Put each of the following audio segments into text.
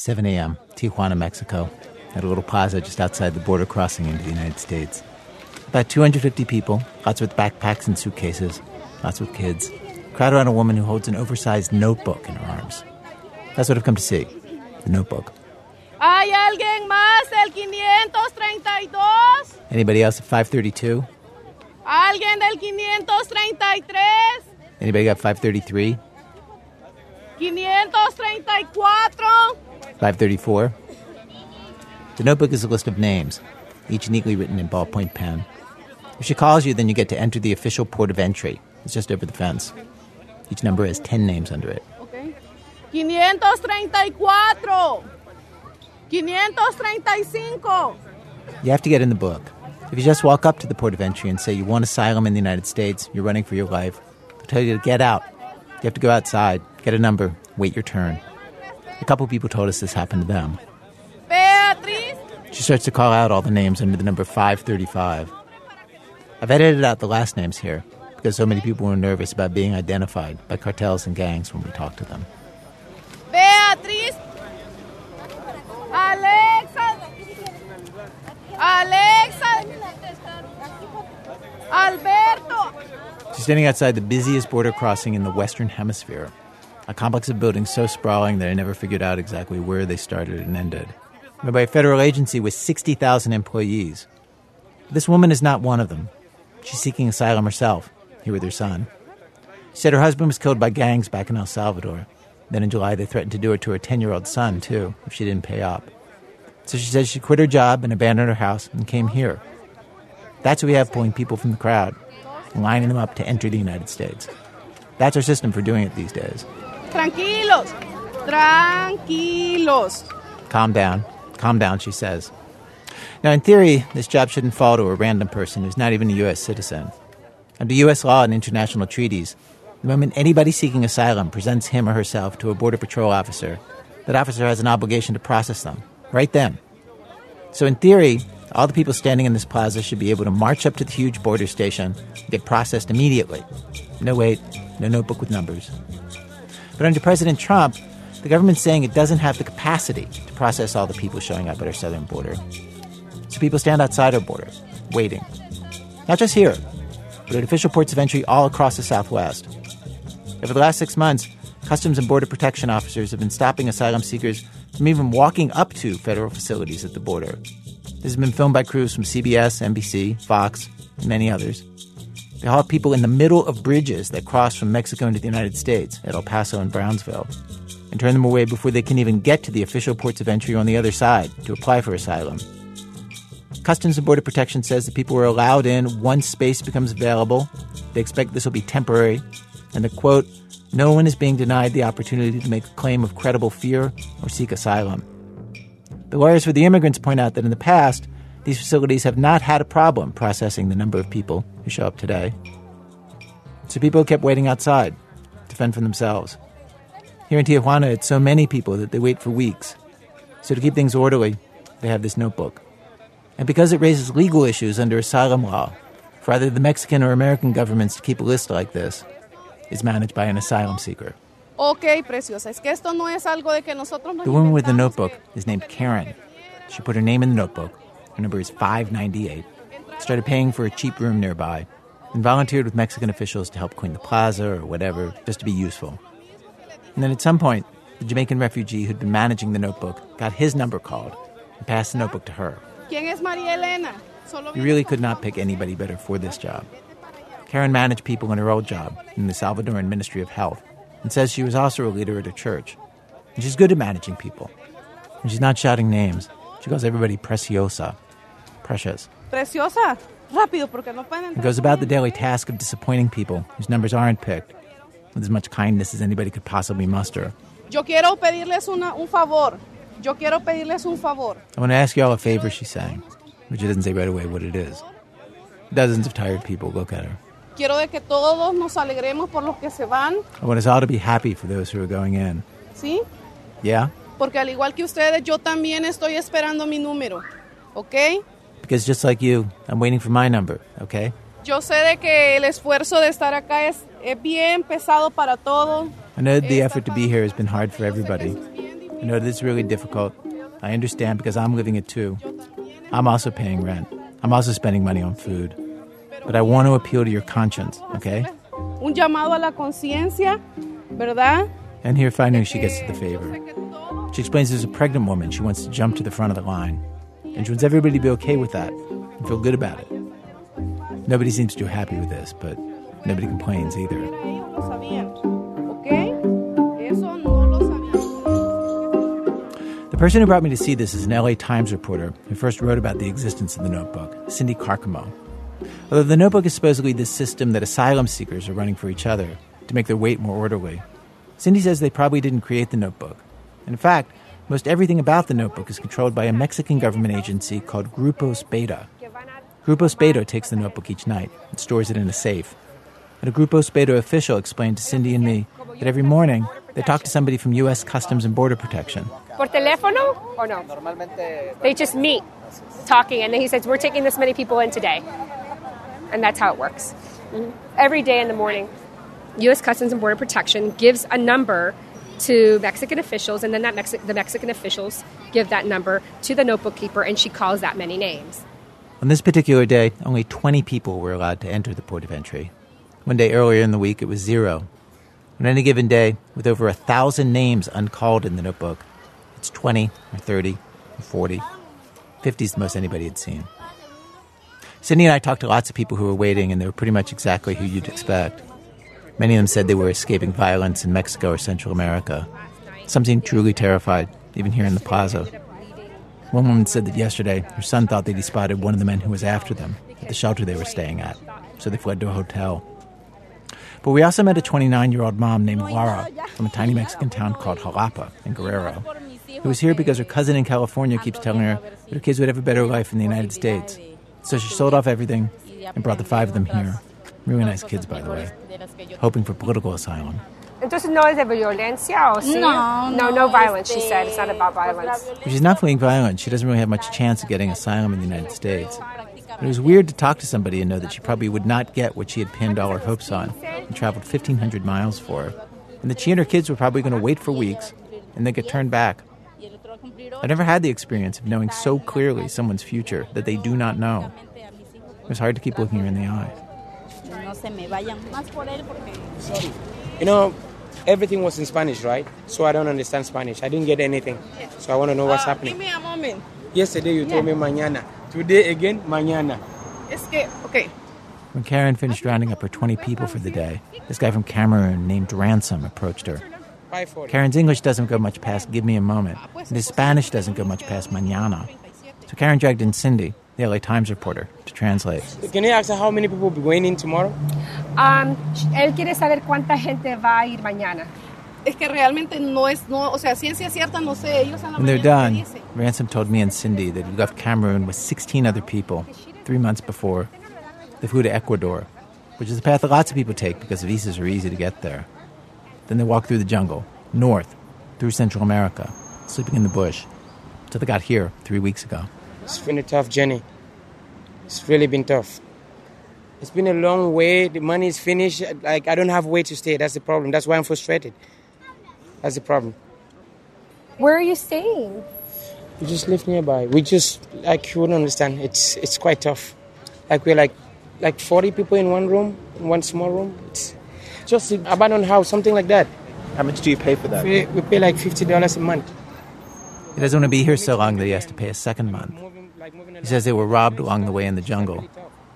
7 a.m., Tijuana, Mexico, at a little plaza just outside the border crossing into the United States. About 250 people, lots with backpacks and suitcases, lots with kids, crowd around a woman who holds an oversized notebook in her arms. That's what I've come to see the notebook. ¿Hay alguien más del 532? Anybody else at 532? ¿Alguien del 533? Anybody got 533? 534? 534? The notebook is a list of names, each neatly written in ballpoint pen. If she calls you, then you get to enter the official port of entry. It's just over the fence. Each number has 10 names under it. Okay. 534. 535. You have to get in the book. If you just walk up to the port of entry and say you want asylum in the United States, you're running for your life, they'll tell you to get out. You have to go outside, get a number, wait your turn. A couple people told us this happened to them. Beatriz. She starts to call out all the names under the number 535. I've edited out the last names here because so many people were nervous about being identified by cartels and gangs when we talked to them. Beatriz. Alexa. Alexa. Alberto. She's standing outside the busiest border crossing in the Western Hemisphere, a complex of buildings so sprawling that I never figured out exactly where they started and ended. Run by a federal agency with 60,000 employees. This woman is not one of them. She's seeking asylum herself, here with her son. She said her husband was killed by gangs back in El Salvador. Then in July, they threatened to do it to her 10 year old son, too, if she didn't pay up. So she says she quit her job and abandoned her house and came here. That's what we have pulling people from the crowd lining them up to enter the United States. That's our system for doing it these days. Tranquilos. Tranquilos. Calm down. Calm down, she says. Now, in theory, this job shouldn't fall to a random person who's not even a U.S. citizen. Under U.S. law and international treaties, the moment anybody seeking asylum presents him or herself to a Border Patrol officer, that officer has an obligation to process them, right then. So, in theory, all the people standing in this plaza should be able to march up to the huge border station get processed immediately. No wait, no notebook with numbers. But under President Trump, the government's saying it doesn't have the capacity to process all the people showing up at our southern border. So people stand outside our border, waiting. Not just here, but at official ports of entry all across the Southwest. Over the last six months, Customs and Border Protection officers have been stopping asylum seekers from even walking up to federal facilities at the border. This has been filmed by crews from CBS, NBC, Fox, and many others. They haul people in the middle of bridges that cross from Mexico into the United States at El Paso and Brownsville and turn them away before they can even get to the official ports of entry on the other side to apply for asylum. Customs and Border Protection says that people are allowed in once space becomes available. They expect this will be temporary, and that, quote, no one is being denied the opportunity to make a claim of credible fear or seek asylum. The lawyers for the immigrants point out that in the past, these facilities have not had a problem processing the number of people who show up today. So people kept waiting outside to fend for themselves. Here in Tijuana, it's so many people that they wait for weeks. So to keep things orderly, they have this notebook. And because it raises legal issues under asylum law, for either the Mexican or American governments to keep a list like this, is managed by an asylum seeker. Ok, preciosa. Es que esto no es algo de que nosotros nos The woman with the notebook is named Karen. She put her name in the notebook. Her number is 598. Started paying for a cheap room nearby, and volunteered with Mexican officials to help clean the plaza or whatever, just to be useful. And then at some point, the Jamaican refugee who'd been managing the notebook got his number called and passed the notebook to her. ¿Quién es María You really could not pick anybody better for this job. Karen managed people in her old job in the Salvadoran Ministry of Health and says she was also a leader at her church. And she's good at managing people. And she's not shouting names. She calls everybody Preciosa. Precious. Preciosa. Rápido, porque no pueden And goes about the daily task of disappointing people whose numbers aren't picked with as much kindness as anybody could possibly muster. Yo quiero pedirles una, un favor. Yo quiero pedirles un favor. I want to ask you all a favor, she's saying, but she doesn't say right away what it is. Dozens of tired people look at her. Quiero de que todos nos alegremos por los que se van, I want us all to be happy for those who are going in. ¿sí? Yeah? Porque al igual que ustedes, yo también estoy esperando mi número, ¿ok? Because just like you, I'm waiting for my number, okay? Yo sé de que el esfuerzo de estar acá es, es bien pesado para todos. I know the effort to be here has been hard for everybody. I know that it's really difficult. I understand because I'm living it too. I'm also paying rent. I'm also spending money on food. But I want to appeal to your conscience, okay? Un llamado a la conciencia, ¿verdad? And here finally she gets to the favor. She explains there's a pregnant woman she wants to jump to the front of the line. And she wants everybody to be okay with that and feel good about it. Nobody seems too happy with this, but nobody complains either. The person who brought me to see this is an LA Times reporter who first wrote about the existence of the notebook, Cindy Carcamo. Although the notebook is supposedly this system that asylum seekers are running for each other to make their wait more orderly, Cindy says they probably didn't create the notebook. In fact, most everything about the notebook is controlled by a Mexican government agency called Grupos Beta. Grupos Beta takes the notebook each night and stores it in a safe. And a Grupos Beta official explained to Cindy and me that every morning they talk to somebody from U.S. Customs and Border Protection. Por teléfono or no? They just meet, talking, and then he says, "We're taking this many people in today," and that's how it works. Mhm. Every day in the morning, U.S. Customs and Border Protection gives a number to Mexican officials, and then that Mexi- the Mexican officials give that number to the notebook keeper, and she calls that many names. On this particular day, only 20 people were allowed to enter the port of entry. One day earlier in the week, it was zero. On any given day, with over a thousand names uncalled in the notebook, it's 20 or 30 or 40. 50 is the most anybody had seen. Cindy and I talked to lots of people who were waiting, and they were pretty much exactly who you'd expect. Many of them said they were escaping violence in Mexico or Central America. Some seemed truly terrified, even here in the plaza. One woman said that yesterday her son thought that he spotted one of the men who was after them at the shelter they were staying at, so they fled to a hotel. But we also met a 29 year old mom named Laura from a tiny Mexican town called Jalapa in Guerrero, who was here because her cousin in California keeps telling her that her kids would have a better life in the United States. So she sold off everything and brought the five of them here. Really nice kids, by the way, hoping for political asylum. Entonces no es de violencia, o sí? No, no, no, no violence. She said it's not about violence. But she's not fleeing violence. She doesn't really have much chance of getting asylum in the United States. But it was weird to talk to somebody and know that she probably would not get what she had pinned all her hopes on and traveled 1,500 miles for. And that she and her kids were probably going to wait for weeks and then get turned back. I never had the experience of knowing so clearly someone's future that they do not know. It was hard to keep looking her in the eye. No se me vayan más por él porque You know, everything was in Spanish, right? So I don't understand Spanish. I didn't get anything. So I want to know what's ah, happening. Give me a moment. Yesterday you told me mañana. Today again, mañana. Es que, ok, When Karen finished rounding up her 20 people for the day, this guy from Cameroon named Ransom approached her. Karen's English doesn't go much past give me a moment, ah, and his Spanish doesn't go much past mañana. So Karen dragged in Cindy, the LA Times reporter, to translate. Can you ask how many people will be going in tomorrow? Um, él quiere saber cuánta gente va a ir mañana. es que realmente no es, no, o sea, ciencia cierta, no sé, ellos en la When they're done. Ransom told me and Cindy that he left Cameroon with 16 other people three months before. They flew to Ecuador, which is a path that lots of people take because visas are easy to get there. Then they walked through the jungle, north, through Central America, sleeping in the bush, until they got here three weeks ago. It's been a tough journey. It's really been tough. It's been a long way. The money is finished. Like I don't have way to stay. That's the problem. That's why I'm frustrated. That's the problem. Where are you staying? We just live nearby. We just like you wouldn't understand. It's it's quite tough. Like we're like like 40 people in one room, in one small room. It's just an abandoned house, something like that. How much do you pay for that? We, we pay like fifty dollars a month. He doesn't want to be here so long that he has to pay a second month. Moving, like moving He says they were robbed along the way in the jungle.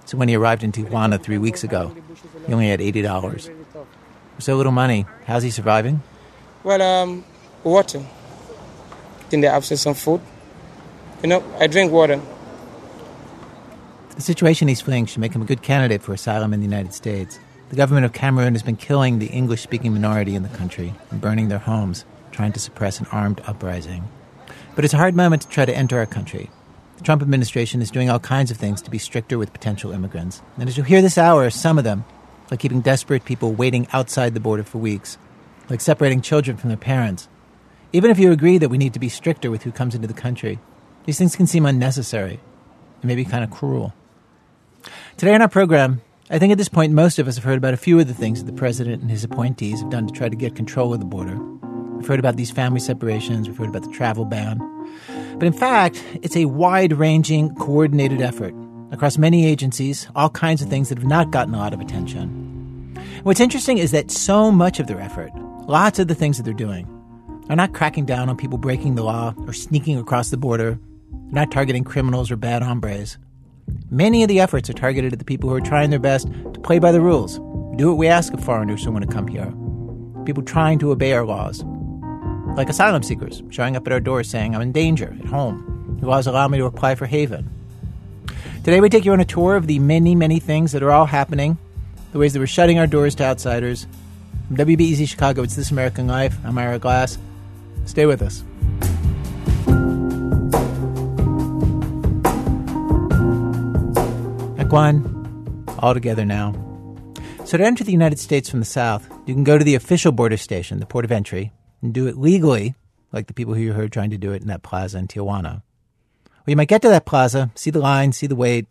So when he arrived in Tijuana three weeks ago, he only had $80. So little money, how's he surviving? Well, um, water. In the absence of food, you know, I drink water. The situation he's fleeing should make him a good candidate for asylum in the United States. The government of Cameroon has been killing the English speaking minority in the country and burning their homes, trying to suppress an armed uprising. But it's a hard moment to try to enter our country. The Trump administration is doing all kinds of things to be stricter with potential immigrants. And as you'll hear this hour, some of them, like keeping desperate people waiting outside the border for weeks, like separating children from their parents. Even if you agree that we need to be stricter with who comes into the country, these things can seem unnecessary and maybe kind of cruel. Today on our program, I think at this point most of us have heard about a few of the things that the president and his appointees have done to try to get control of the border. We've heard about these family separations, we've heard about the travel ban. But in fact, it's a wide ranging, coordinated effort across many agencies, all kinds of things that have not gotten a lot of attention. What's interesting is that so much of their effort, lots of the things that they're doing, are not cracking down on people breaking the law or sneaking across the border. They're not targeting criminals or bad hombres. Many of the efforts are targeted at the people who are trying their best to play by the rules, do what we ask of foreigners who want to come here. People trying to obey our laws. Like asylum seekers showing up at our doors saying, I'm in danger at home. Your laws allow me to apply for haven. Today, we take you on a tour of the many, many things that are all happening, the ways that we're shutting our doors to outsiders. From WBEZ Chicago, it's This American Life. I'm Ira Glass. Stay with us. Act all together now. So, to enter the United States from the South, you can go to the official border station, the port of entry, and do it legally, like the people who you heard trying to do it in that plaza in Tijuana. Or you might get to that plaza, see the line, see the wait,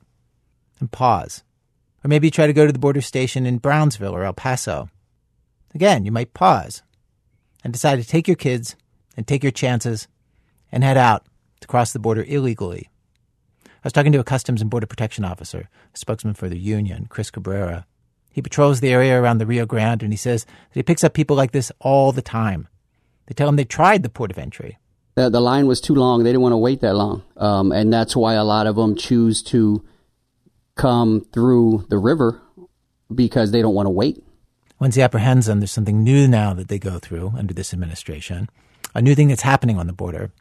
and pause. Or maybe you try to go to the border station in Brownsville or El Paso. Again, you might pause and decide to take your kids and take your chances and head out to cross the border illegally. I was talking to a Customs and Border Protection officer, a spokesman for the union, Chris Cabrera. He patrols the area around the Rio Grande and he says that he picks up people like this all the time. They tell him they tried the port of entry, the, the line was too long. They didn't want to wait that long. Um, and that's why a lot of them choose to come through the river because they don't want to wait. Once he apprehends them, there's something new now that they go through under this administration, a new thing that's happening on the border.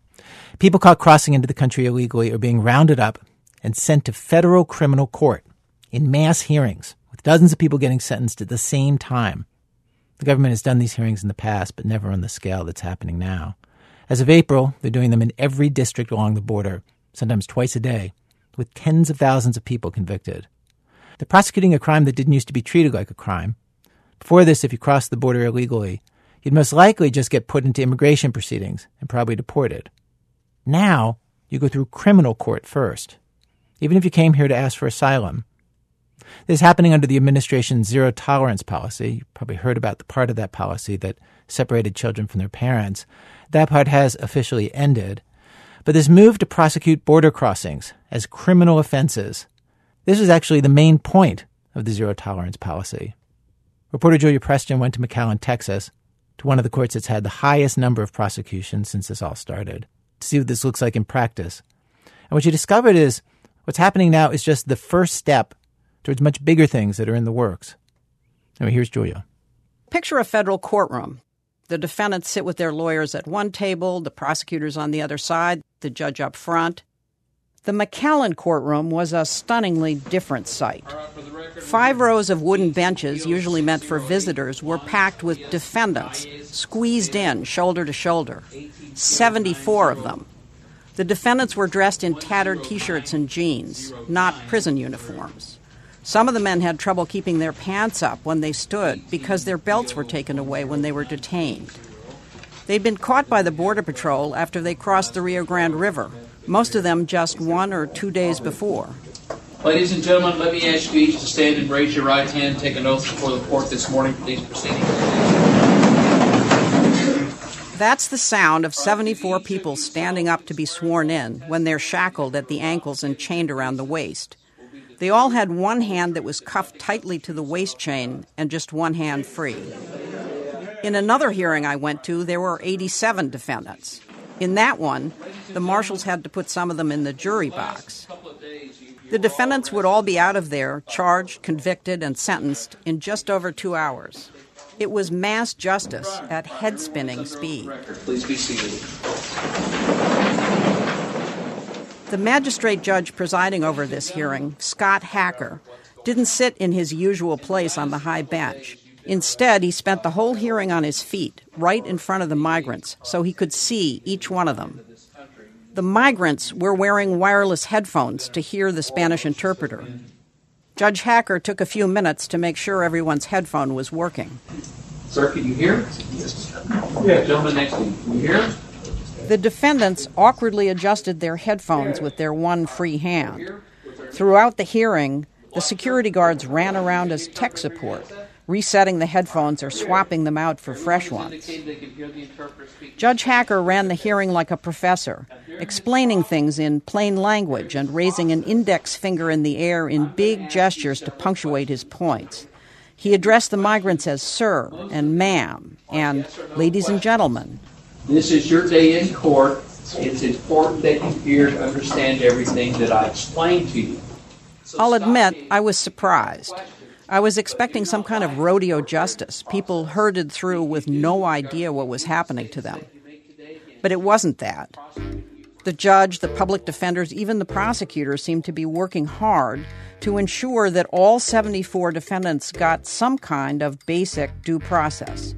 People caught crossing into the country illegally are being rounded up and sent to federal criminal court in mass hearings, with dozens of people getting sentenced at the same time. The government has done these hearings in the past, but never on the scale that's happening now. As of April, they're doing them in every district along the border, sometimes twice a day, with tens of thousands of people convicted. They're prosecuting a crime that didn't used to be treated like a crime. Before this, if you crossed the border illegally, you'd most likely just get put into immigration proceedings and probably deported. Now, you go through criminal court first, even if you came here to ask for asylum. This is happening under the administration's zero tolerance policy. You probably heard about the part of that policy that separated children from their parents. That part has officially ended. But this move to prosecute border crossings as criminal offenses, this is actually the main point of the zero tolerance policy. Reporter Julia Preston went to McAllen, Texas, to one of the courts that's had the highest number of prosecutions since this all started, to see what this looks like in practice. And what she discovered is what's happening now is just the first step towards much bigger things that are in the works. Here's Julia. Picture a federal courtroom the defendants sit with their lawyers at one table, the prosecutors on the other side, the judge up front. The McAllen courtroom was a stunningly different sight. Five rows of wooden benches, usually meant for visitors, were packed with defendants, squeezed in, shoulder to shoulder. 74 of them. The defendants were dressed in tattered t shirts and jeans, not prison uniforms. Some of the men had trouble keeping their pants up when they stood because their belts were taken away when they were detained. They'd been caught by the Border Patrol after they crossed the Rio Grande River, most of them just one or two days before. Ladies and gentlemen, let me ask you each to stand and raise your right hand, take an oath before the court this morning for these proceedings. That's the sound of 74 people standing up to be sworn in when they're shackled at the ankles and chained around the waist. They all had one hand that was cuffed tightly to the waist chain and just one hand free. In another hearing I went to, there were 87 defendants. In that one, the marshals had to put some of them in the jury box. The defendants would all be out of there, charged, convicted, and sentenced in just over two hours. It was mass justice at head spinning speed. Please be seated. The magistrate judge presiding over this hearing, Scott Hacker, didn't sit in his usual place on the high bench. Instead, he spent the whole hearing on his feet, right in front of the migrants, so he could see each one of them. The migrants were wearing wireless headphones to hear the Spanish interpreter. Judge Hacker took a few minutes to make sure everyone's headphone was working. Sir, can you hear? Yes. Yeah, gentleman next to you. Can you hear? The defendants awkwardly adjusted their headphones with their one free hand. Throughout the hearing, the security guards ran around as tech support, resetting the headphones or swapping them out for fresh ones. Judge Hacker ran the hearing like a professor, explaining things in plain language and raising an index finger in the air in big gestures to punctuate his points. He addressed the migrants as sir and ma'am and ladies and gentlemen. This is your day in court. It's important that you hear and understand everything that I explain to you. So I'll admit I was surprised. I was expecting some kind of rodeo justice, people herded through with no idea what was happening to them. But it wasn't that. The judge, the public defenders, even the prosecutor seemed to be working hard to ensure that all 74 defendants got some kind of basic due process.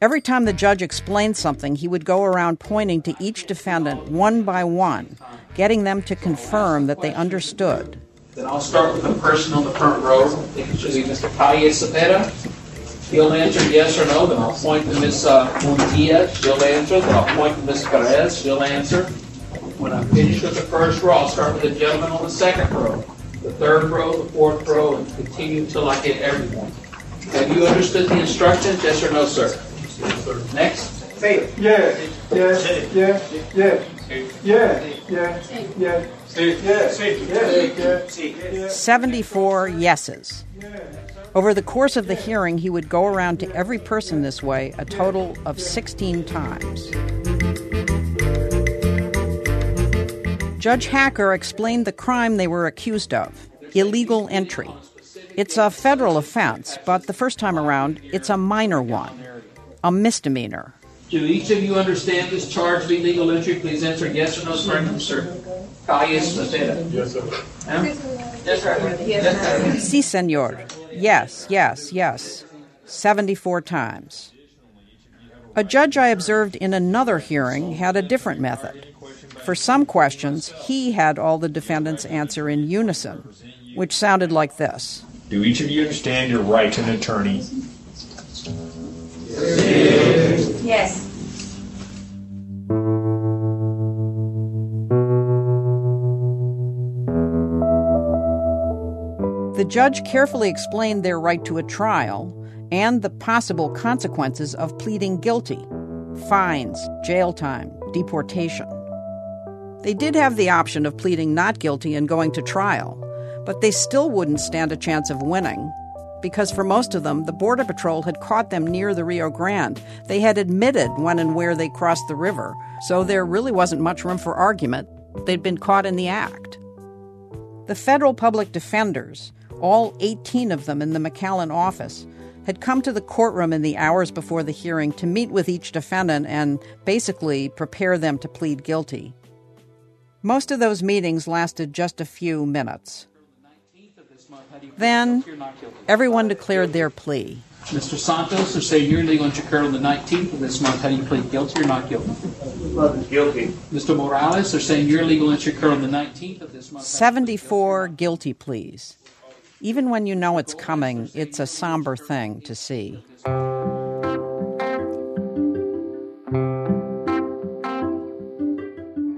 Every time the judge explained something, he would go around pointing to each defendant one by one, getting them to confirm that they understood. Then I'll start with the person on the front row. I it should be Mr. Calle Cepeda. He'll answer yes or no. Then I'll point to Ms. Uh, Montilla. She'll answer. Then I'll point to Ms. Perez. She'll answer. When I'm finished with the first row, I'll start with the gentleman on the second row, the third row, the fourth row, and continue until I get everyone. Have you understood the instructions? Yes or no, sir? Next. Fail. Yeah, yeah, yeah, yeah, yeah, yeah, yeah. 74 yeses. Over the course of the hearing, he would go around to every person this way a total of 16 times. Judge Hacker explained the crime they were accused of illegal entry. It's a federal offense, but the first time around, it's a minor one, a misdemeanor. Do each of you understand this charge of illegal entry? Please answer yes or no, sir. Sir. Calles Cepeda. Yes, sir. Yes, sir. Yes, sir. Si, senor. Yes, yes, yes. 74 times. A judge I observed in another hearing had a different method. For some questions, he had all the defendants answer in unison, which sounded like this Do each of you understand your right to an attorney? Yes. The judge carefully explained their right to a trial and the possible consequences of pleading guilty fines, jail time, deportation. They did have the option of pleading not guilty and going to trial, but they still wouldn't stand a chance of winning because for most of them, the Border Patrol had caught them near the Rio Grande. They had admitted when and where they crossed the river, so there really wasn't much room for argument. They'd been caught in the act. The federal public defenders, all 18 of them in the McAllen office, had come to the courtroom in the hours before the hearing to meet with each defendant and basically prepare them to plead guilty. Most of those meetings lasted just a few minutes. Then everyone declared their plea. Mr. Santos, they're saying you're legal entry occurred on the 19th of this month. How do you plead guilty or not guilty? Guilty. Mr. Morales, they're saying your legal entry occurred on the 19th of this month. 74 guilty pleas. Even when you know it's coming, it's a somber thing to see.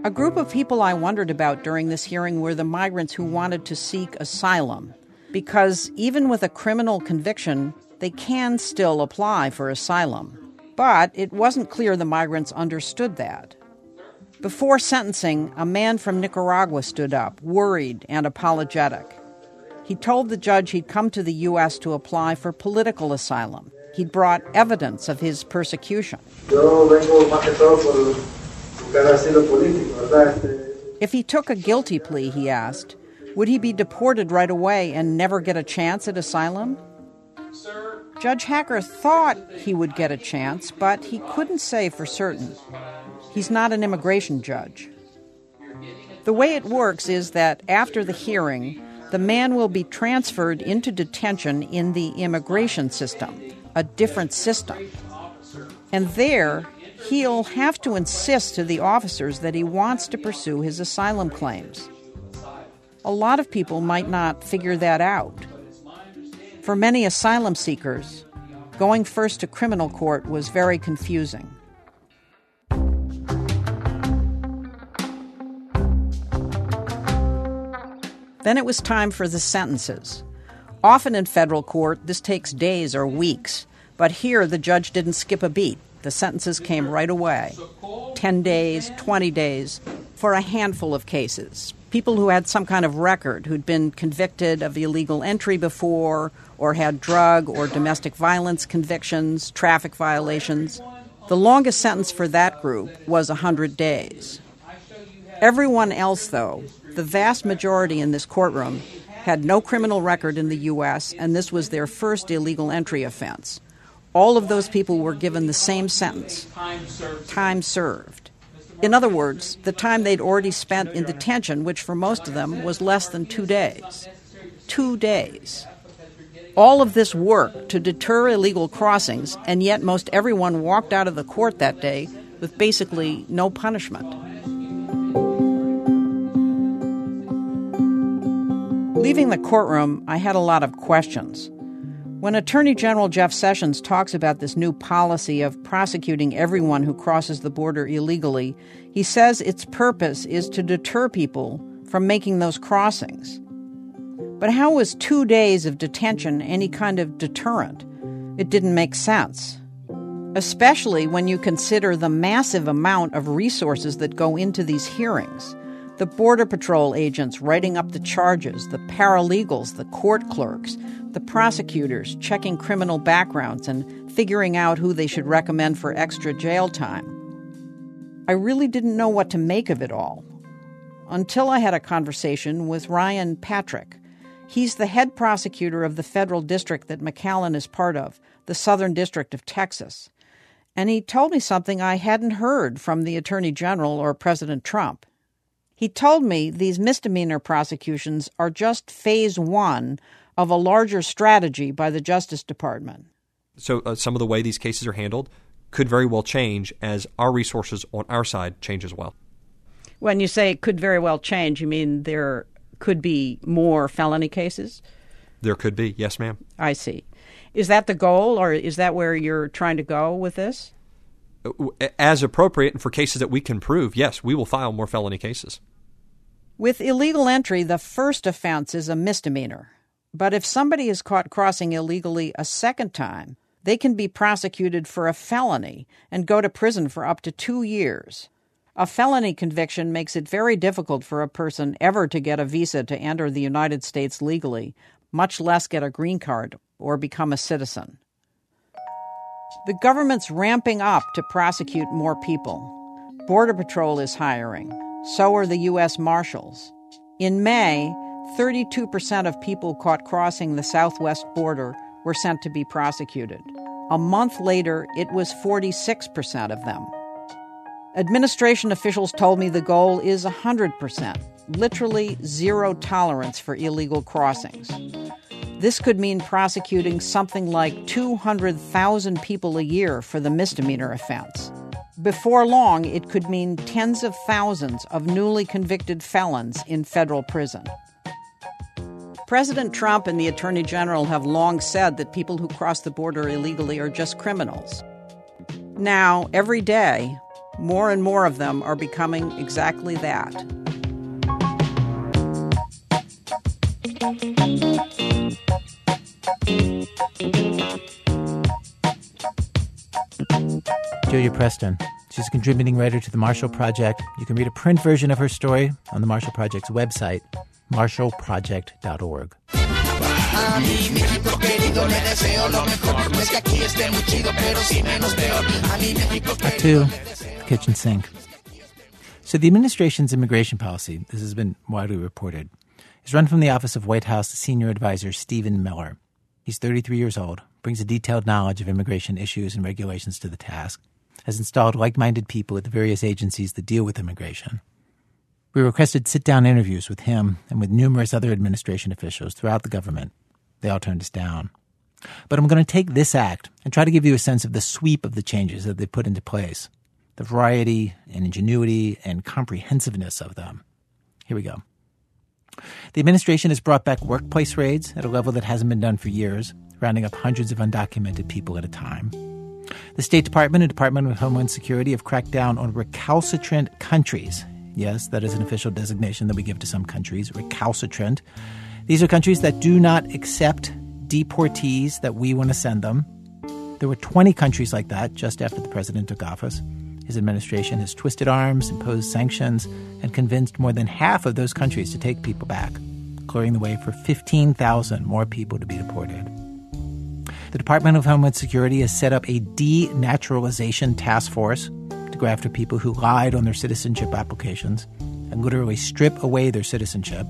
A group of people I wondered about during this hearing were the migrants who wanted to seek asylum, because even with a criminal conviction, they can still apply for asylum. But it wasn't clear the migrants understood that. Before sentencing, a man from Nicaragua stood up, worried and apologetic. He told the judge he'd come to the U.S. to apply for political asylum. He'd brought evidence of his persecution. If he took a guilty plea, he asked, would he be deported right away and never get a chance at asylum? Judge Hacker thought he would get a chance, but he couldn't say for certain. He's not an immigration judge. The way it works is that after the hearing, the man will be transferred into detention in the immigration system, a different system. And there, he'll have to insist to the officers that he wants to pursue his asylum claims. A lot of people might not figure that out. For many asylum seekers, going first to criminal court was very confusing. Then it was time for the sentences. Often in federal court, this takes days or weeks, but here the judge didn't skip a beat. The sentences came right away 10 days, 20 days, for a handful of cases. People who had some kind of record, who'd been convicted of illegal entry before, or had drug or domestic violence convictions, traffic violations. The longest sentence for that group was 100 days. Everyone else, though, the vast majority in this courtroom, had no criminal record in the U.S., and this was their first illegal entry offense. All of those people were given the same sentence time served. In other words, the time they'd already spent in detention, which for most of them was less than two days. Two days. All of this work to deter illegal crossings, and yet most everyone walked out of the court that day with basically no punishment. Leaving the courtroom, I had a lot of questions. When Attorney General Jeff Sessions talks about this new policy of prosecuting everyone who crosses the border illegally, he says its purpose is to deter people from making those crossings. But how was two days of detention any kind of deterrent? It didn't make sense. Especially when you consider the massive amount of resources that go into these hearings the Border Patrol agents writing up the charges, the paralegals, the court clerks, the prosecutors checking criminal backgrounds and figuring out who they should recommend for extra jail time. I really didn't know what to make of it all until I had a conversation with Ryan Patrick. He's the head prosecutor of the federal district that McAllen is part of, the Southern District of Texas. And he told me something I hadn't heard from the Attorney General or President Trump. He told me these misdemeanor prosecutions are just phase one of a larger strategy by the Justice Department. So, uh, some of the way these cases are handled could very well change as our resources on our side change as well. When you say it could very well change, you mean there could be more felony cases? There could be, yes, ma'am. I see. Is that the goal, or is that where you're trying to go with this? As appropriate, and for cases that we can prove, yes, we will file more felony cases. With illegal entry, the first offense is a misdemeanor. But if somebody is caught crossing illegally a second time, they can be prosecuted for a felony and go to prison for up to two years. A felony conviction makes it very difficult for a person ever to get a visa to enter the United States legally, much less get a green card or become a citizen. The government's ramping up to prosecute more people. Border Patrol is hiring. So are the U.S. Marshals. In May, 32% of people caught crossing the southwest border were sent to be prosecuted. A month later, it was 46% of them. Administration officials told me the goal is 100%, literally zero tolerance for illegal crossings. This could mean prosecuting something like 200,000 people a year for the misdemeanor offense. Before long, it could mean tens of thousands of newly convicted felons in federal prison. President Trump and the Attorney General have long said that people who cross the border illegally are just criminals. Now, every day, more and more of them are becoming exactly that. Julia Preston. She's a contributing writer to the Marshall Project. You can read a print version of her story on the Marshall Project's website, marshallproject.org. Act two, kitchen sink. So the administration's immigration policy, this has been widely reported, is run from the office of White House Senior Advisor Stephen Miller. He's 33 years old, brings a detailed knowledge of immigration issues and regulations to the task, has installed like minded people at the various agencies that deal with immigration. We requested sit down interviews with him and with numerous other administration officials throughout the government. They all turned us down. But I'm going to take this act and try to give you a sense of the sweep of the changes that they've put into place, the variety and ingenuity and comprehensiveness of them. Here we go. The administration has brought back workplace raids at a level that hasn't been done for years, rounding up hundreds of undocumented people at a time. The State Department and Department of Homeland Security have cracked down on recalcitrant countries. Yes, that is an official designation that we give to some countries, recalcitrant. These are countries that do not accept deportees that we want to send them. There were 20 countries like that just after the president took office. His administration has twisted arms, imposed sanctions, and convinced more than half of those countries to take people back, clearing the way for 15,000 more people to be deported. The Department of Homeland Security has set up a denaturalization task force to go after people who lied on their citizenship applications and literally strip away their citizenship.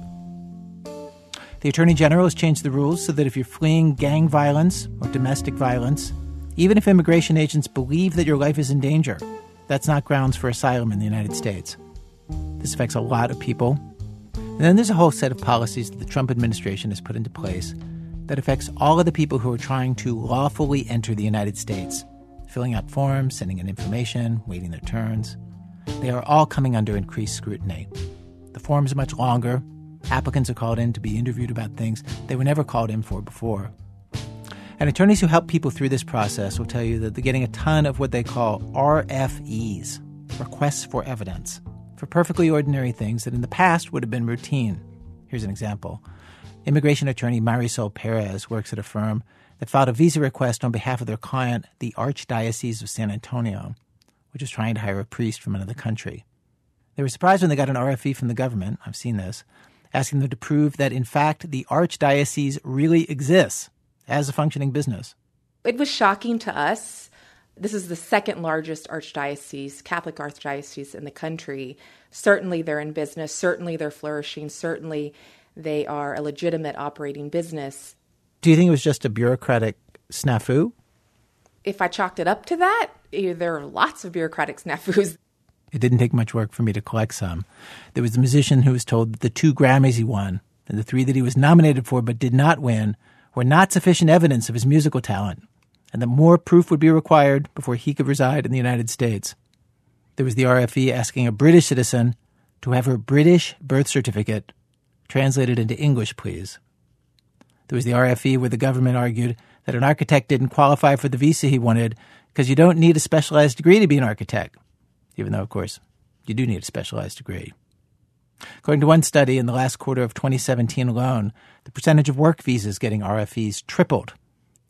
The Attorney General has changed the rules so that if you're fleeing gang violence or domestic violence, even if immigration agents believe that your life is in danger, that's not grounds for asylum in the United States. This affects a lot of people. And then there's a whole set of policies that the Trump administration has put into place that affects all of the people who are trying to lawfully enter the United States, filling out forms, sending in information, waiting their turns. They are all coming under increased scrutiny. The forms are much longer. Applicants are called in to be interviewed about things they were never called in for before. And attorneys who help people through this process will tell you that they're getting a ton of what they call RFEs, requests for evidence, for perfectly ordinary things that in the past would have been routine. Here's an example. Immigration attorney Marisol Perez works at a firm that filed a visa request on behalf of their client, the Archdiocese of San Antonio, which is trying to hire a priest from another country. They were surprised when they got an RFE from the government, I've seen this, asking them to prove that in fact the Archdiocese really exists as a functioning business. It was shocking to us. This is the second largest archdiocese, Catholic archdiocese in the country. Certainly they're in business, certainly they're flourishing, certainly they are a legitimate operating business. Do you think it was just a bureaucratic snafu? If I chalked it up to that, eh, there are lots of bureaucratic snafus. It didn't take much work for me to collect some. There was a musician who was told that the two Grammys he won and the three that he was nominated for but did not win were not sufficient evidence of his musical talent, and that more proof would be required before he could reside in the United States. There was the RFE asking a British citizen to have her British birth certificate translated into English, please. There was the RFE where the government argued that an architect didn't qualify for the visa he wanted because you don't need a specialized degree to be an architect, even though, of course, you do need a specialized degree. According to one study, in the last quarter of 2017 alone, the percentage of work visas getting RFEs tripled.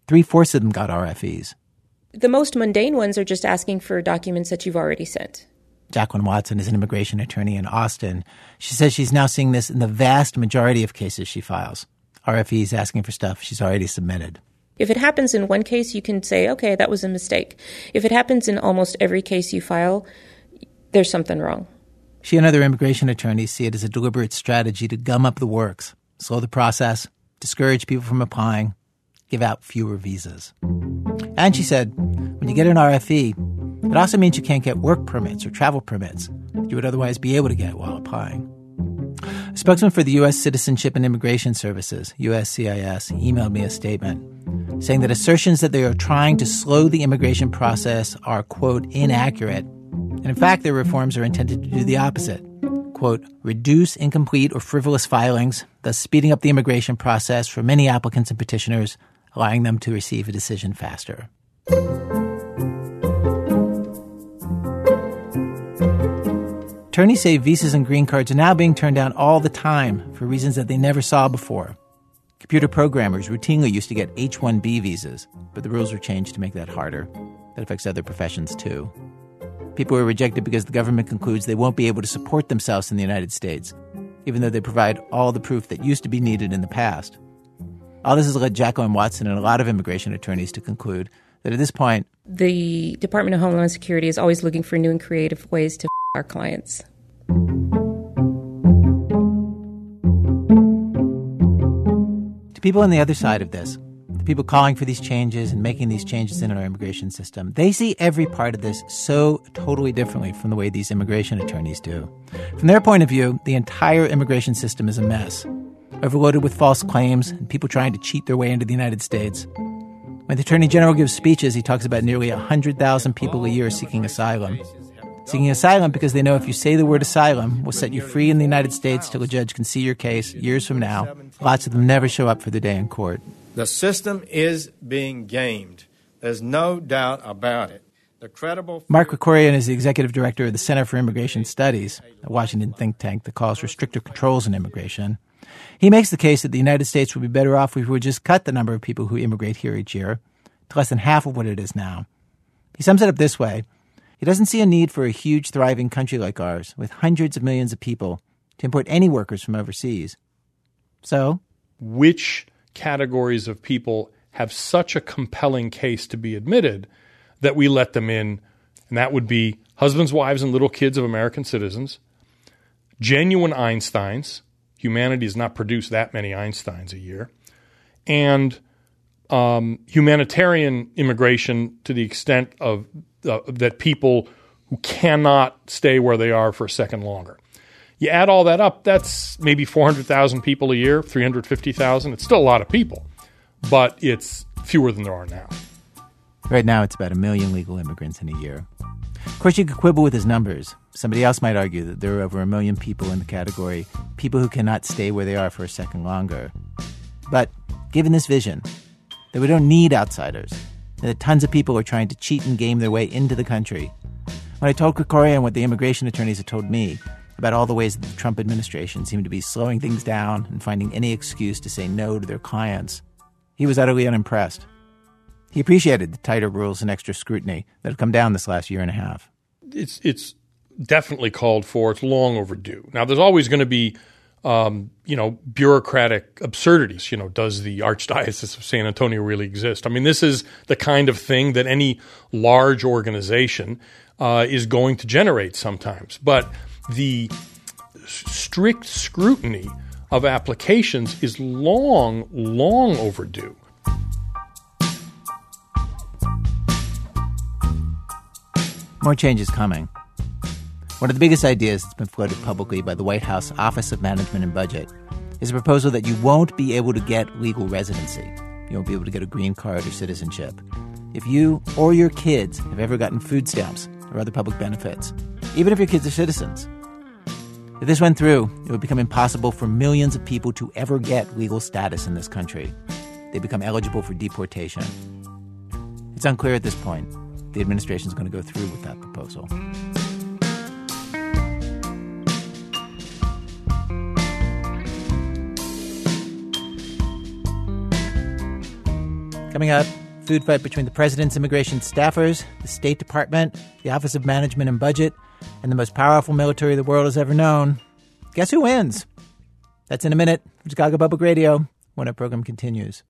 Three fourths of them got RFEs. The most mundane ones are just asking for documents that you've already sent. Jacqueline Watson is an immigration attorney in Austin. She says she's now seeing this in the vast majority of cases she files. RFEs asking for stuff she's already submitted. If it happens in one case, you can say, okay, that was a mistake. If it happens in almost every case you file, there's something wrong. She and other immigration attorneys see it as a deliberate strategy to gum up the works, slow the process, discourage people from applying, give out fewer visas. And she said, when you get an RFE, it also means you can't get work permits or travel permits you would otherwise be able to get while applying. A spokesman for the U.S. Citizenship and Immigration Services, USCIS, emailed me a statement saying that assertions that they are trying to slow the immigration process are, quote, inaccurate and in fact, their reforms are intended to do the opposite quote, reduce incomplete or frivolous filings, thus speeding up the immigration process for many applicants and petitioners, allowing them to receive a decision faster. Attorneys say visas and green cards are now being turned down all the time for reasons that they never saw before. Computer programmers routinely used to get H 1B visas, but the rules were changed to make that harder. That affects other professions too. People are rejected because the government concludes they won't be able to support themselves in the United States, even though they provide all the proof that used to be needed in the past. All this has led Jacqueline Watson and a lot of immigration attorneys to conclude that at this point, the Department of Homeland Security is always looking for new and creative ways to f- our clients. To people on the other side of this, people calling for these changes and making these changes in our immigration system, they see every part of this so totally differently from the way these immigration attorneys do. From their point of view, the entire immigration system is a mess, overloaded with false claims and people trying to cheat their way into the United States. When the Attorney General gives speeches, he talks about nearly 100,000 people a year seeking asylum. Seeking asylum because they know if you say the word asylum, we'll set you free in the United States till a judge can see your case years from now. Lots of them never show up for the day in court. The system is being gamed. There's no doubt about it. The credible Mark Krikorian is the executive director of the Center for Immigration Studies, a Washington think tank that calls for stricter controls on immigration. He makes the case that the United States would be better off if we would just cut the number of people who immigrate here each year to less than half of what it is now. He sums it up this way He doesn't see a need for a huge, thriving country like ours, with hundreds of millions of people, to import any workers from overseas. So, which categories of people have such a compelling case to be admitted that we let them in? And that would be husbands, wives, and little kids of American citizens, genuine Einsteins. Humanity has not produced that many Einsteins a year. And um, humanitarian immigration to the extent of uh, that people who cannot stay where they are for a second longer. You add all that up, that's maybe 400,000 people a year, 350,000. It's still a lot of people, but it's fewer than there are now. Right now, it's about a million legal immigrants in a year. Of course, you could quibble with his numbers. Somebody else might argue that there are over a million people in the category, people who cannot stay where they are for a second longer. But given this vision, that we don't need outsiders, that tons of people are trying to cheat and game their way into the country. When I told Krikorian what the immigration attorneys had told me, about all the ways that the Trump administration seemed to be slowing things down and finding any excuse to say no to their clients. He was utterly unimpressed. He appreciated the tighter rules and extra scrutiny that have come down this last year and a half. It's it's definitely called for. It's long overdue. Now, there's always going to be, um, you know, bureaucratic absurdities. You know, does the Archdiocese of San Antonio really exist? I mean, this is the kind of thing that any large organization uh, is going to generate sometimes. But the strict scrutiny of applications is long, long overdue. More change is coming. One of the biggest ideas that's been floated publicly by the White House Office of Management and Budget is a proposal that you won't be able to get legal residency. You won't be able to get a green card or citizenship. If you or your kids have ever gotten food stamps or other public benefits, even if your kids are citizens. If this went through, it would become impossible for millions of people to ever get legal status in this country. They become eligible for deportation. It's unclear at this point the administration is going to go through with that proposal. Coming up, food fight between the president's immigration staffers, the State Department, the Office of Management and Budget, and the most powerful military the world has ever known. Guess who wins? That's in a minute Chicago Public Radio when our program continues.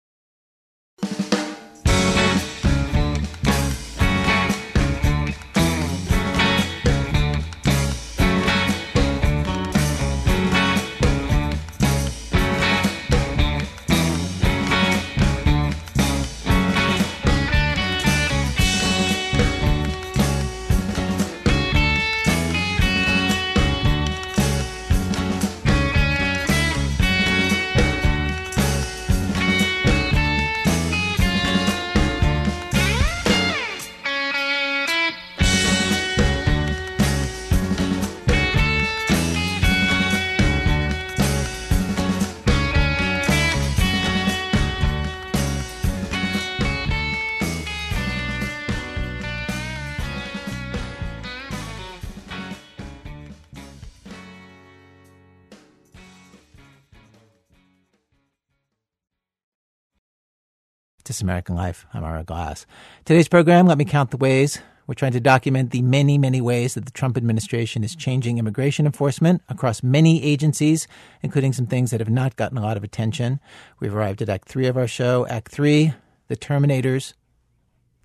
This is American Life. I'm Ira Glass. Today's program, let me count the ways. We're trying to document the many, many ways that the Trump administration is changing immigration enforcement across many agencies, including some things that have not gotten a lot of attention. We've arrived at Act Three of our show. Act Three, the Terminators.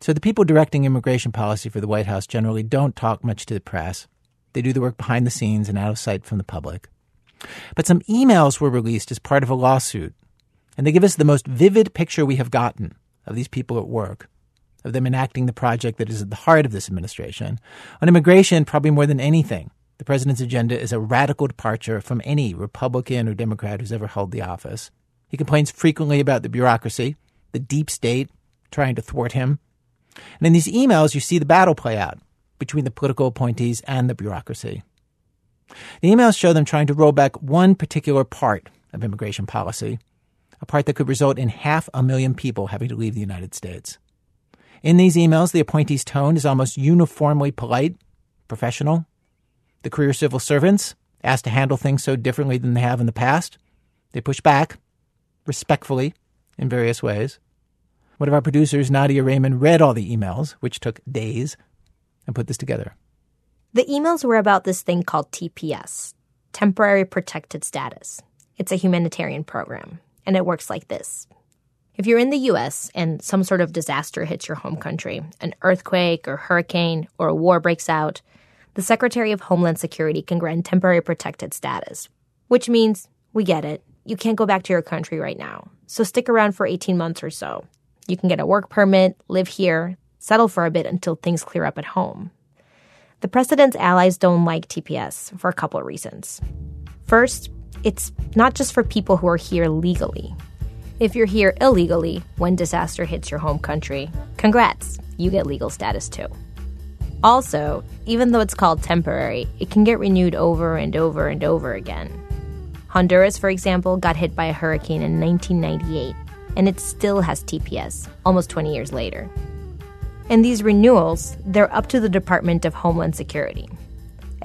So the people directing immigration policy for the White House generally don't talk much to the press. They do the work behind the scenes and out of sight from the public. But some emails were released as part of a lawsuit and they give us the most vivid picture we have gotten of these people at work, of them enacting the project that is at the heart of this administration. On immigration, probably more than anything, the president's agenda is a radical departure from any Republican or Democrat who's ever held the office. He complains frequently about the bureaucracy, the deep state trying to thwart him. And in these emails, you see the battle play out between the political appointees and the bureaucracy. The emails show them trying to roll back one particular part of immigration policy a part that could result in half a million people having to leave the United States. In these emails, the appointee's tone is almost uniformly polite, professional. The career civil servants, asked to handle things so differently than they have in the past, They push back, respectfully, in various ways. One of our producers, Nadia Reiman, read all the emails, which took days, and put this together. The emails were about this thing called TPS, Temporary Protected Status. It's a humanitarian program, and it works like this. If you're in the US and some sort of disaster hits your home country, an earthquake or hurricane or a war breaks out, the Secretary of Homeland Security can grant temporary protected status, which means we get it. You can't go back to your country right now. So stick around for 18 months or so. You can get a work permit, live here, settle for a bit until things clear up at home. The president's allies don't like TPS for a couple of reasons. First, it's not just for people who are here legally. If you're here illegally when disaster hits your home country, congrats, you get legal status too. Also, even though it's called temporary, it can get renewed over and over and over again. Honduras, for example, got hit by a hurricane in 1998, and it still has TPS almost 20 years later. And these renewals, they're up to the Department of Homeland Security.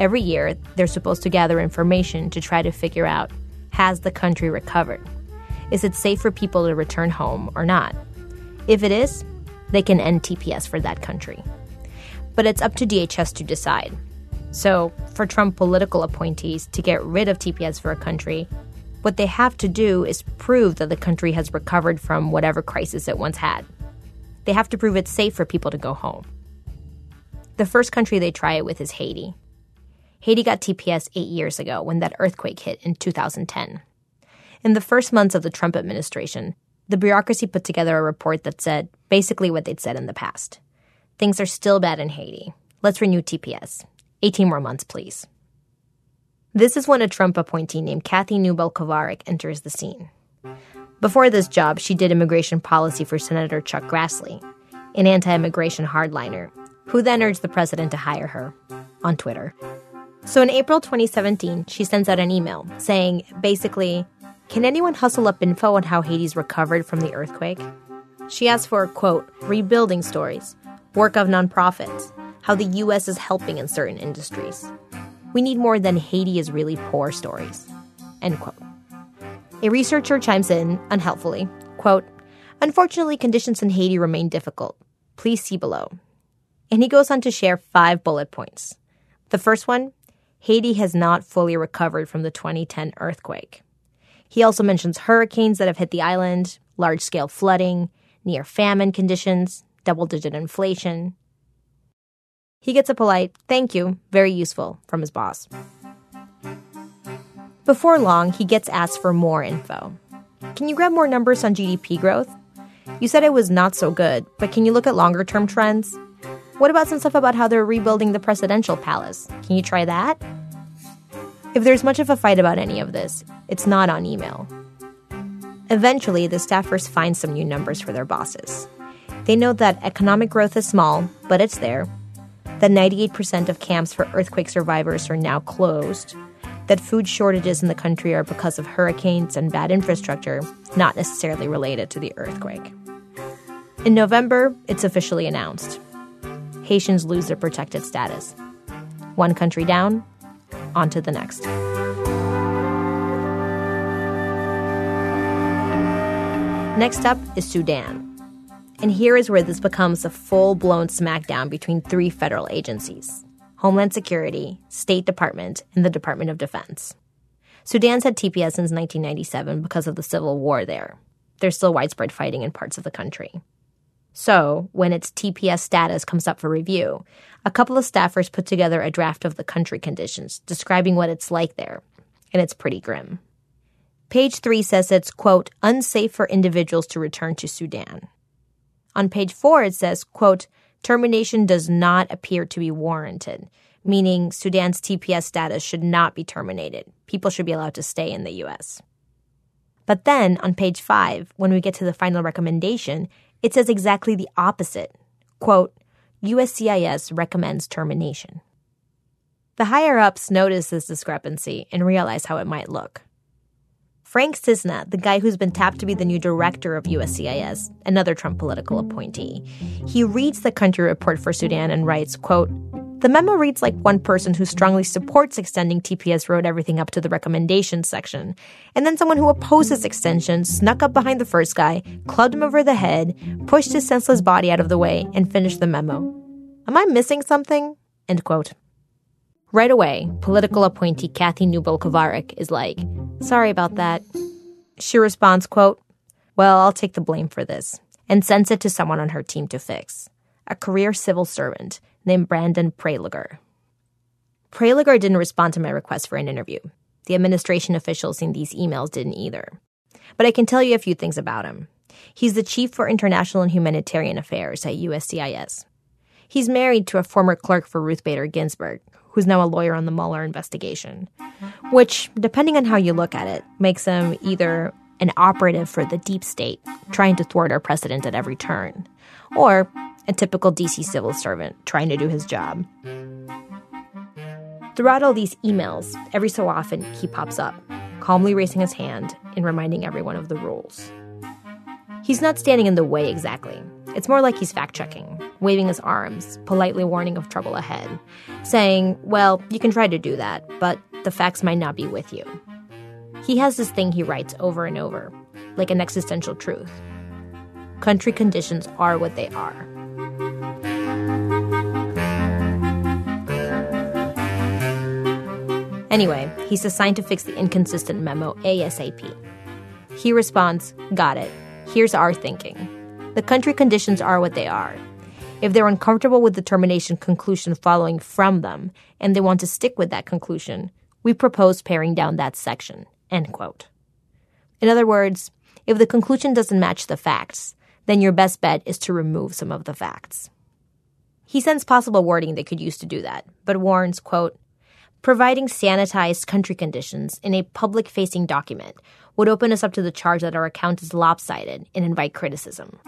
Every year, they're supposed to gather information to try to figure out has the country recovered? Is it safe for people to return home or not? If it is, they can end TPS for that country. But it's up to DHS to decide. So, for Trump political appointees to get rid of TPS for a country, what they have to do is prove that the country has recovered from whatever crisis it once had they have to prove it's safe for people to go home. The first country they try it with is Haiti. Haiti got TPS eight years ago when that earthquake hit in 2010. In the first months of the Trump administration, the bureaucracy put together a report that said basically what they'd said in the past. Things are still bad in Haiti. Let's renew TPS. 18 more months, please. This is when a Trump appointee named Kathy Nuebel Kovarik enters the scene. Before this job, she did immigration policy for Senator Chuck Grassley, an anti immigration hardliner, who then urged the president to hire her on Twitter. So in April 2017, she sends out an email saying, basically, can anyone hustle up info on how Haiti's recovered from the earthquake? She asks for, quote, rebuilding stories, work of nonprofits, how the U.S. is helping in certain industries. We need more than Haiti is really poor stories, end quote. A researcher chimes in, unhelpfully, quote, Unfortunately, conditions in Haiti remain difficult. Please see below. And he goes on to share five bullet points. The first one Haiti has not fully recovered from the 2010 earthquake. He also mentions hurricanes that have hit the island, large scale flooding, near famine conditions, double digit inflation. He gets a polite, thank you, very useful, from his boss. Before long, he gets asked for more info. Can you grab more numbers on GDP growth? You said it was not so good, but can you look at longer term trends? What about some stuff about how they're rebuilding the presidential palace? Can you try that? If there's much of a fight about any of this, it's not on email. Eventually, the staffers find some new numbers for their bosses. They know that economic growth is small, but it's there, that 98% of camps for earthquake survivors are now closed, that food shortages in the country are because of hurricanes and bad infrastructure, not necessarily related to the earthquake. In November, it's officially announced Haitians lose their protected status. One country down, on to the next. Next up is Sudan. And here is where this becomes a full blown smackdown between three federal agencies Homeland Security, State Department, and the Department of Defense. Sudan's had TPS since 1997 because of the civil war there. There's still widespread fighting in parts of the country. So, when its TPS status comes up for review, a couple of staffers put together a draft of the country conditions describing what it's like there, and it's pretty grim. Page 3 says it's, quote, unsafe for individuals to return to Sudan. On page 4, it says, quote, termination does not appear to be warranted, meaning Sudan's TPS status should not be terminated. People should be allowed to stay in the U.S. But then on page five, when we get to the final recommendation, it says exactly the opposite. Quote, USCIS recommends termination. The higher ups notice this discrepancy and realize how it might look. Frank Cissna, the guy who's been tapped to be the new director of USCIS, another Trump political appointee, he reads the country report for Sudan and writes, quote, The memo reads like one person who strongly supports extending TPS wrote everything up to the recommendations section, and then someone who opposes extension snuck up behind the first guy, clubbed him over the head, pushed his senseless body out of the way, and finished the memo. Am I missing something? End quote. Right away, political appointee Kathy Nuebel Kovarik is like, sorry about that. She responds, quote, well, I'll take the blame for this, and sends it to someone on her team to fix a career civil servant named Brandon Prelogar. Prelogar didn't respond to my request for an interview. The administration officials in these emails didn't either. But I can tell you a few things about him. He's the chief for international and humanitarian affairs at USCIS. He's married to a former clerk for Ruth Bader Ginsburg, who's now a lawyer on the Mueller investigation, which, depending on how you look at it, makes him either an operative for the deep state, trying to thwart our president at every turn, or a typical DC civil servant trying to do his job. Throughout all these emails, every so often he pops up, calmly raising his hand and reminding everyone of the rules. He's not standing in the way exactly. It's more like he's fact checking, waving his arms, politely warning of trouble ahead, saying, Well, you can try to do that, but the facts might not be with you. He has this thing he writes over and over, like an existential truth. Country conditions are what they are. Anyway, he's assigned to fix the inconsistent memo ASAP. He responds, Got it. Here's our thinking. The country conditions are what they are. If they're uncomfortable with the termination conclusion following from them, and they want to stick with that conclusion, we propose paring down that section. End quote. In other words, if the conclusion doesn't match the facts, then your best bet is to remove some of the facts. He sends possible wording they could use to do that, but warns, quote, Providing sanitized country conditions in a public facing document would open us up to the charge that our account is lopsided and invite criticism.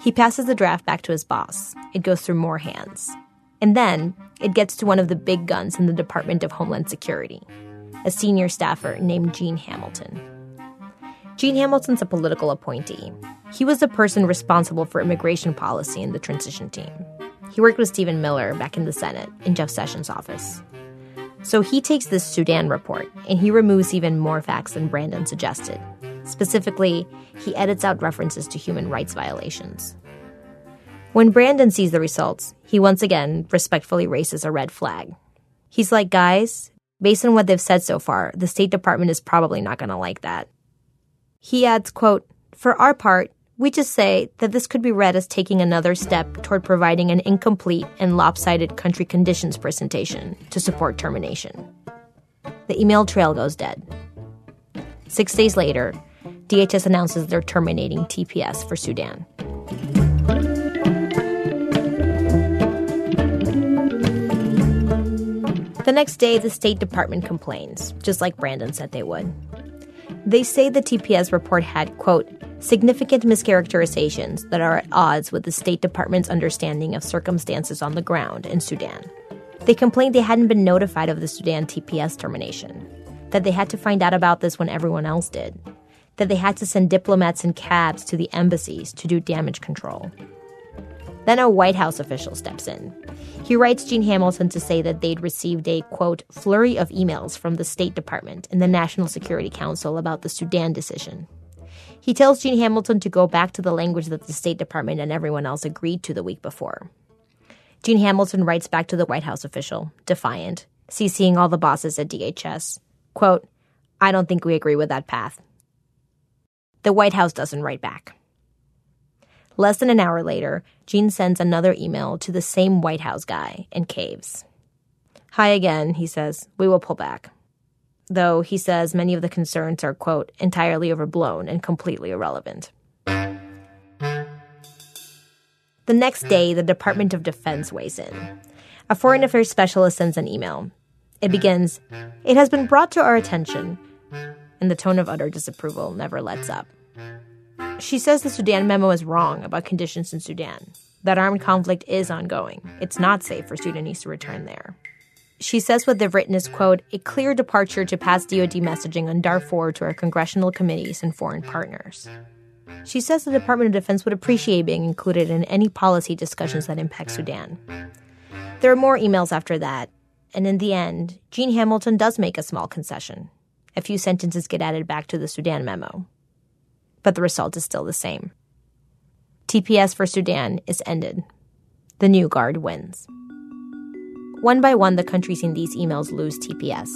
He passes the draft back to his boss. It goes through more hands. And then it gets to one of the big guns in the Department of Homeland Security, a senior staffer named Gene Hamilton. Gene Hamilton's a political appointee. He was the person responsible for immigration policy in the transition team. He worked with Stephen Miller back in the Senate in Jeff Sessions' office. So he takes this Sudan report and he removes even more facts than Brandon suggested. Specifically, he edits out references to human rights violations. When Brandon sees the results, he once again respectfully raises a red flag. He's like, guys, based on what they've said so far, the State Department is probably not going to like that. He adds, quote, For our part, we just say that this could be read as taking another step toward providing an incomplete and lopsided country conditions presentation to support termination. The email trail goes dead. Six days later, DHS announces they're terminating TPS for Sudan. The next day, the State Department complains, just like Brandon said they would. They say the TPS report had, quote, significant mischaracterizations that are at odds with the State Department's understanding of circumstances on the ground in Sudan. They complained they hadn't been notified of the Sudan TPS termination, that they had to find out about this when everyone else did, that they had to send diplomats in cabs to the embassies to do damage control. Then a White House official steps in. He writes Gene Hamilton to say that they'd received a, quote, flurry of emails from the State Department and the National Security Council about the Sudan decision. He tells Gene Hamilton to go back to the language that the State Department and everyone else agreed to the week before. Gene Hamilton writes back to the White House official, defiant, CCing all the bosses at DHS. Quote, I don't think we agree with that path. The White House doesn't write back. Less than an hour later, Gene sends another email to the same White House guy and caves. Hi again, he says. We will pull back though he says many of the concerns are, quote, entirely overblown and completely irrelevant. The next day, the Department of Defense weighs in. A foreign affairs specialist sends an email. It begins, It has been brought to our attention, and the tone of utter disapproval never lets up. She says the Sudan memo is wrong about conditions in Sudan, that armed conflict is ongoing. It's not safe for Sudanese to return there. She says what they've written is, quote, a clear departure to past DoD messaging on Darfur to our congressional committees and foreign partners. She says the Department of Defense would appreciate being included in any policy discussions that impact Sudan. There are more emails after that, and in the end, Gene Hamilton does make a small concession. A few sentences get added back to the Sudan memo. But the result is still the same. TPS for Sudan is ended. The new guard wins. One by one, the countries in these emails lose TPS.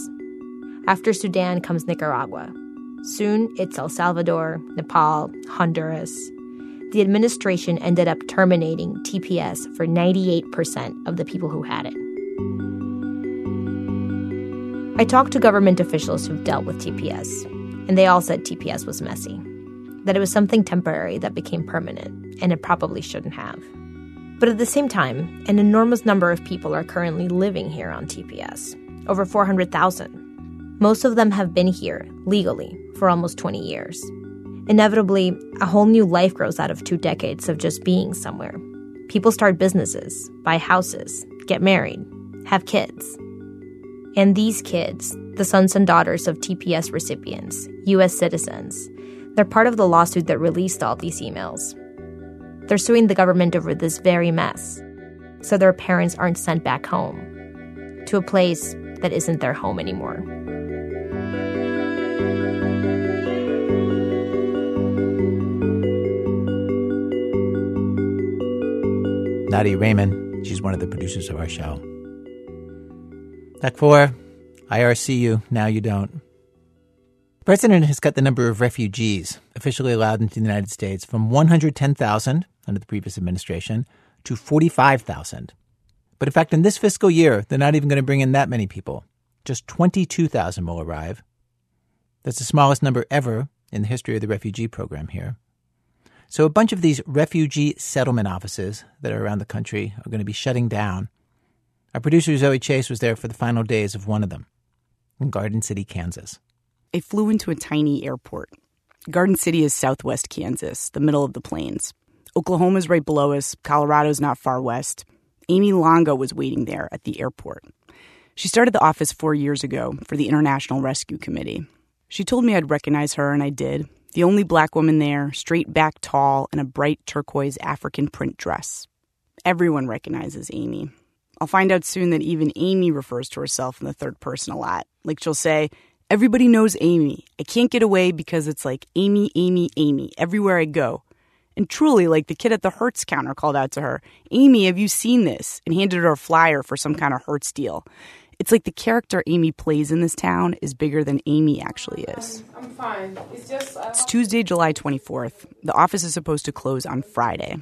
After Sudan comes Nicaragua. Soon, it's El Salvador, Nepal, Honduras. The administration ended up terminating TPS for 98% of the people who had it. I talked to government officials who've dealt with TPS, and they all said TPS was messy, that it was something temporary that became permanent, and it probably shouldn't have. But at the same time, an enormous number of people are currently living here on TPS over 400,000. Most of them have been here, legally, for almost 20 years. Inevitably, a whole new life grows out of two decades of just being somewhere. People start businesses, buy houses, get married, have kids. And these kids, the sons and daughters of TPS recipients, US citizens, they're part of the lawsuit that released all these emails. They're suing the government over this very mess, so their parents aren't sent back home to a place that isn't their home anymore. Nadia Reiman, she's one of the producers of our show. 4, IRC you, now you don't. The president has cut the number of refugees officially allowed into the United States from 110,000 under the previous administration to 45,000. But in fact, in this fiscal year, they're not even going to bring in that many people. Just 22,000 will arrive. That's the smallest number ever in the history of the refugee program here. So a bunch of these refugee settlement offices that are around the country are going to be shutting down our producer Zoe Chase was there for the final days of one of them in Garden City, Kansas. I flew into a tiny airport. Garden City is southwest Kansas, the middle of the plains. Oklahoma's right below us, Colorado's not far west. Amy Longo was waiting there at the airport. She started the office four years ago for the International Rescue Committee. She told me I'd recognize her, and I did. The only black woman there, straight back tall, in a bright turquoise African print dress. Everyone recognizes Amy. I'll find out soon that even Amy refers to herself in the third person a lot. Like she'll say, Everybody knows Amy. I can't get away because it's like Amy, Amy, Amy everywhere I go. And truly, like the kid at the Hertz counter called out to her, Amy, have you seen this? And handed her a flyer for some kind of Hertz deal. It's like the character Amy plays in this town is bigger than Amy actually is. I'm fine. It's just. Uh, it's Tuesday, July 24th. The office is supposed to close on Friday.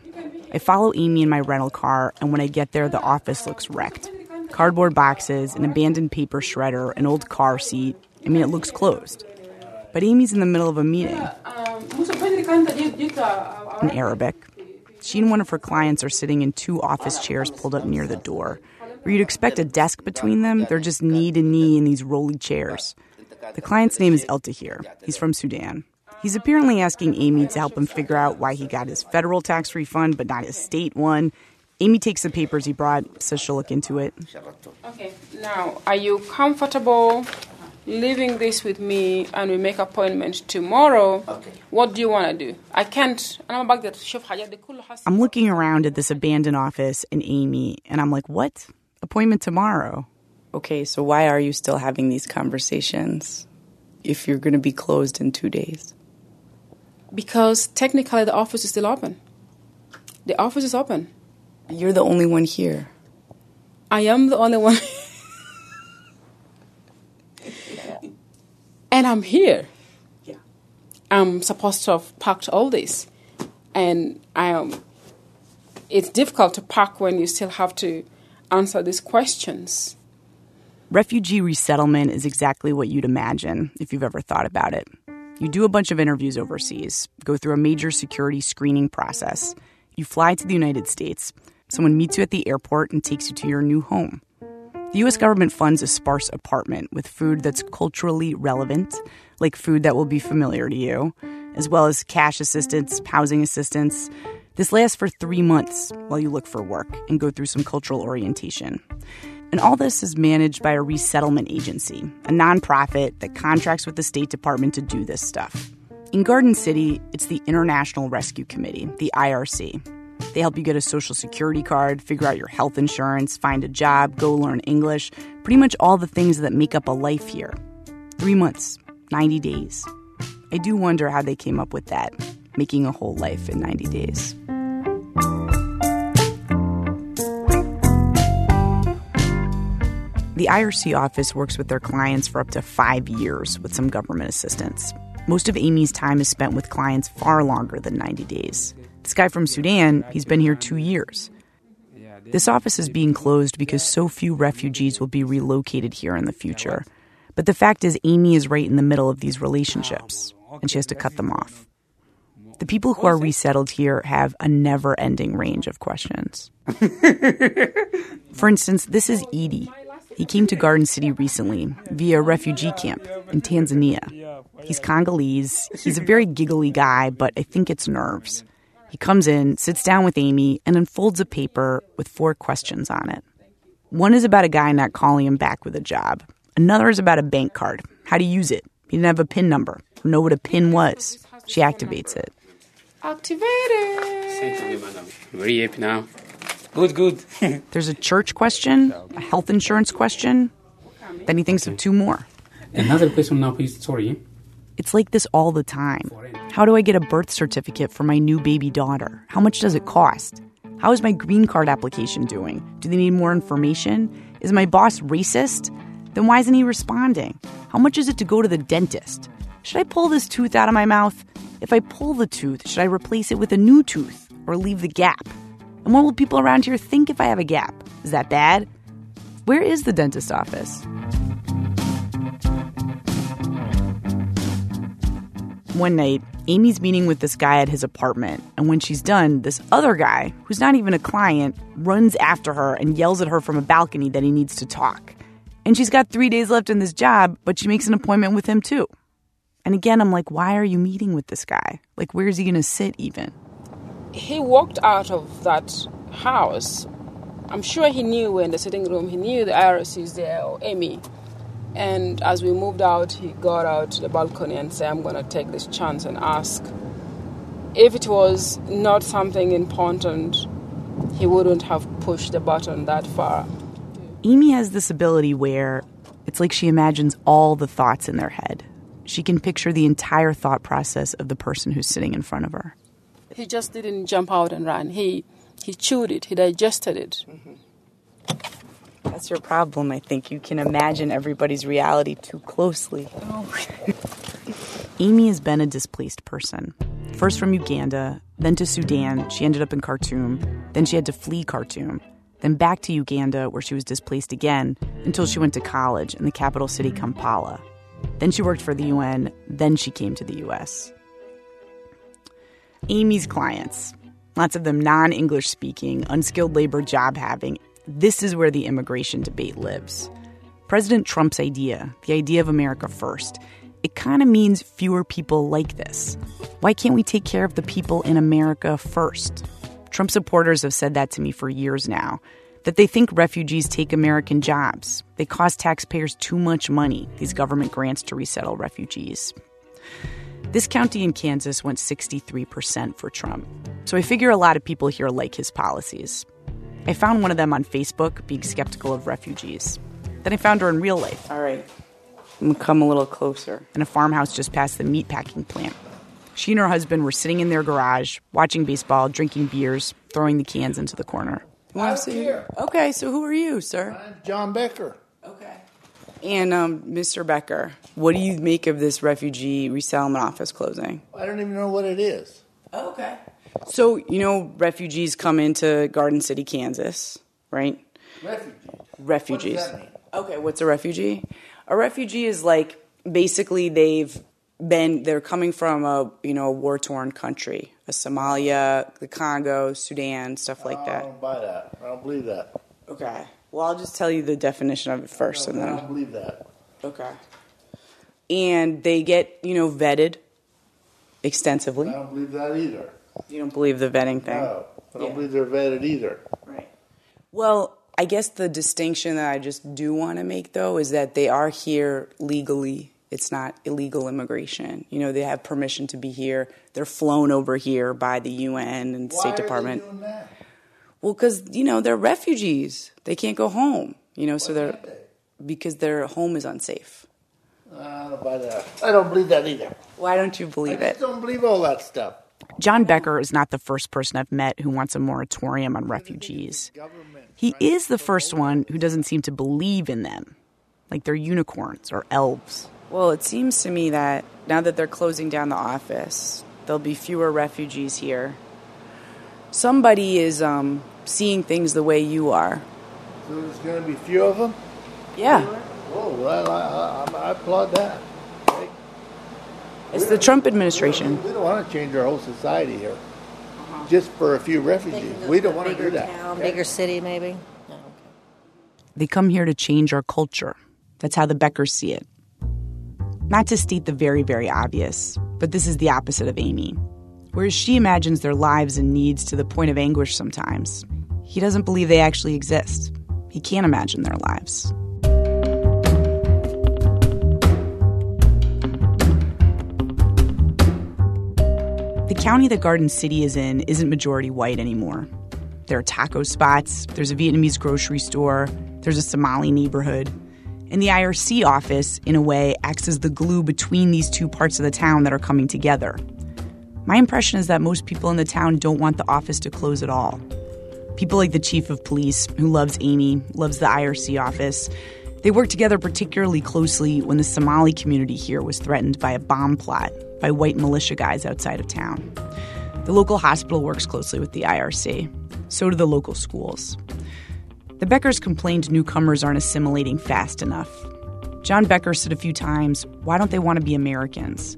I follow Amy in my rental car, and when I get there, the office looks wrecked. Cardboard boxes, an abandoned paper shredder, an old car seat. I mean, it looks closed. But Amy's in the middle of a meeting. Um, uh, uh, in Arabic. She and one of her clients are sitting in two office chairs pulled up near the door. Where you'd expect a desk between them, they're just knee to knee in these rolly chairs. The client's name is El Tahir. He's from Sudan. He's apparently asking Amy to help him figure out why he got his federal tax refund but not his state one. Amy takes the papers he brought, says she'll look into it. Okay, now, are you comfortable leaving this with me and we make appointment tomorrow? Okay. What do you want to do? I can't. I'm looking around at this abandoned office and Amy, and I'm like, what? Appointment tomorrow? Okay, so why are you still having these conversations if you're going to be closed in two days? Because technically the office is still open. The office is open. You're the only one here. I am the only one. and I'm here. Yeah. I'm supposed to have packed all this. And I am it's difficult to pack when you still have to answer these questions. Refugee resettlement is exactly what you'd imagine if you've ever thought about it. You do a bunch of interviews overseas, go through a major security screening process. You fly to the United States. Someone meets you at the airport and takes you to your new home. The US government funds a sparse apartment with food that's culturally relevant, like food that will be familiar to you, as well as cash assistance, housing assistance. This lasts for three months while you look for work and go through some cultural orientation. And all this is managed by a resettlement agency, a nonprofit that contracts with the State Department to do this stuff. In Garden City, it's the International Rescue Committee, the IRC. They help you get a social security card, figure out your health insurance, find a job, go learn English, pretty much all the things that make up a life here. Three months, 90 days. I do wonder how they came up with that, making a whole life in 90 days. The IRC office works with their clients for up to five years with some government assistance. Most of Amy's time is spent with clients far longer than 90 days. This guy from Sudan, he's been here two years. This office is being closed because so few refugees will be relocated here in the future. But the fact is, Amy is right in the middle of these relationships, and she has to cut them off. The people who are resettled here have a never ending range of questions. For instance, this is Edie. He came to Garden City recently via a refugee camp in Tanzania. He's Congolese. He's a very giggly guy, but I think it's nerves. He comes in, sits down with Amy, and unfolds a paper with four questions on it. One is about a guy not calling him back with a job. Another is about a bank card, how to use it. He didn't have a PIN number, or know what a PIN was. She activates it. Activated. Very happy now. Good, good. There's a church question, a health insurance question. Then he thinks of two more. Another question now, please. Sorry. It's like this all the time. How do I get a birth certificate for my new baby daughter? How much does it cost? How is my green card application doing? Do they need more information? Is my boss racist? Then why isn't he responding? How much is it to go to the dentist? Should I pull this tooth out of my mouth? If I pull the tooth, should I replace it with a new tooth or leave the gap? And what will people around here think if I have a gap? Is that bad? Where is the dentist office? One night, Amy's meeting with this guy at his apartment, and when she's done, this other guy, who's not even a client, runs after her and yells at her from a balcony that he needs to talk. And she's got three days left in this job, but she makes an appointment with him too. And again, I'm like, why are you meeting with this guy? Like, where's he gonna sit even? He walked out of that house. I'm sure he knew in the sitting room, he knew the IRC is there or Amy. And as we moved out, he got out to the balcony and said, I'm going to take this chance and ask. If it was not something important, he wouldn't have pushed the button that far. Amy has this ability where it's like she imagines all the thoughts in their head. She can picture the entire thought process of the person who's sitting in front of her. He just didn't jump out and run. He he chewed it. He digested it. Mm-hmm. That's your problem, I think. You can imagine everybody's reality too closely. Amy has been a displaced person. First from Uganda, then to Sudan. She ended up in Khartoum. Then she had to flee Khartoum. Then back to Uganda, where she was displaced again until she went to college in the capital city, Kampala. Then she worked for the UN. Then she came to the US. Amy's clients, lots of them non English speaking, unskilled labor job having, this is where the immigration debate lives. President Trump's idea, the idea of America first, it kind of means fewer people like this. Why can't we take care of the people in America first? Trump supporters have said that to me for years now that they think refugees take American jobs. They cost taxpayers too much money, these government grants to resettle refugees. This county in Kansas went 63% for Trump. So I figure a lot of people here like his policies. I found one of them on Facebook being skeptical of refugees. Then I found her in real life. All right. I'm gonna come a little closer. In a farmhouse just past the meatpacking plant. She and her husband were sitting in their garage, watching baseball, drinking beers, throwing the cans into the corner. I don't here? Okay, so who are you, sir? I'm John Becker. Okay. And um, Mr. Becker, what do you make of this refugee resettlement office closing? I don't even know what it is. okay. So, you know, refugees come into Garden City, Kansas, right? Refugee. Refugees. What does that mean? Okay, what's a refugee? A refugee is like basically they've been they're coming from a you know a war torn country, a Somalia, the Congo, Sudan, stuff like that. I don't buy that. I don't believe that. Okay. Well, I'll just tell you the definition of it first, and I then don't believe that. okay. And they get you know vetted extensively. I don't believe that either. You don't believe the vetting thing? No, I don't believe they're vetted either. Right. Well, I guess the distinction that I just do want to make, though, is that they are here legally It's not illegal immigration. You know, they have permission to be here. They're flown over here by the UN and Why State are they Department. doing that? Well, because you know they're refugees. They can't go home. You know, so they're because their home is unsafe. I don't buy that. I don't believe that either. Why don't you believe I it? just don't believe all that stuff. John Becker is not the first person I've met who wants a moratorium on refugees. He is the first one who doesn't seem to believe in them, like they're unicorns or elves. Well, it seems to me that now that they're closing down the office, there'll be fewer refugees here. Somebody is um, seeing things the way you are. So there's going to be few of them? Yeah. Oh, well, I, I, I applaud that. It's the Trump administration. We don't want to change our whole society here uh-huh. just for a few refugees. We don't want to do that. Town, bigger city, maybe. They come here to change our culture. That's how the Beckers see it. Not to state the very, very obvious, but this is the opposite of Amy. Whereas she imagines their lives and needs to the point of anguish sometimes, he doesn't believe they actually exist. He can't imagine their lives. County that Garden City is in isn't majority white anymore. There are taco spots, there's a Vietnamese grocery store, there's a Somali neighborhood. And the IRC office, in a way, acts as the glue between these two parts of the town that are coming together. My impression is that most people in the town don't want the office to close at all. People like the chief of police, who loves Amy, loves the IRC office, they worked together particularly closely when the Somali community here was threatened by a bomb plot by white militia guys outside of town. The local hospital works closely with the IRC. So do the local schools. The Beckers complained newcomers aren't assimilating fast enough. John Becker said a few times, why don't they want to be Americans?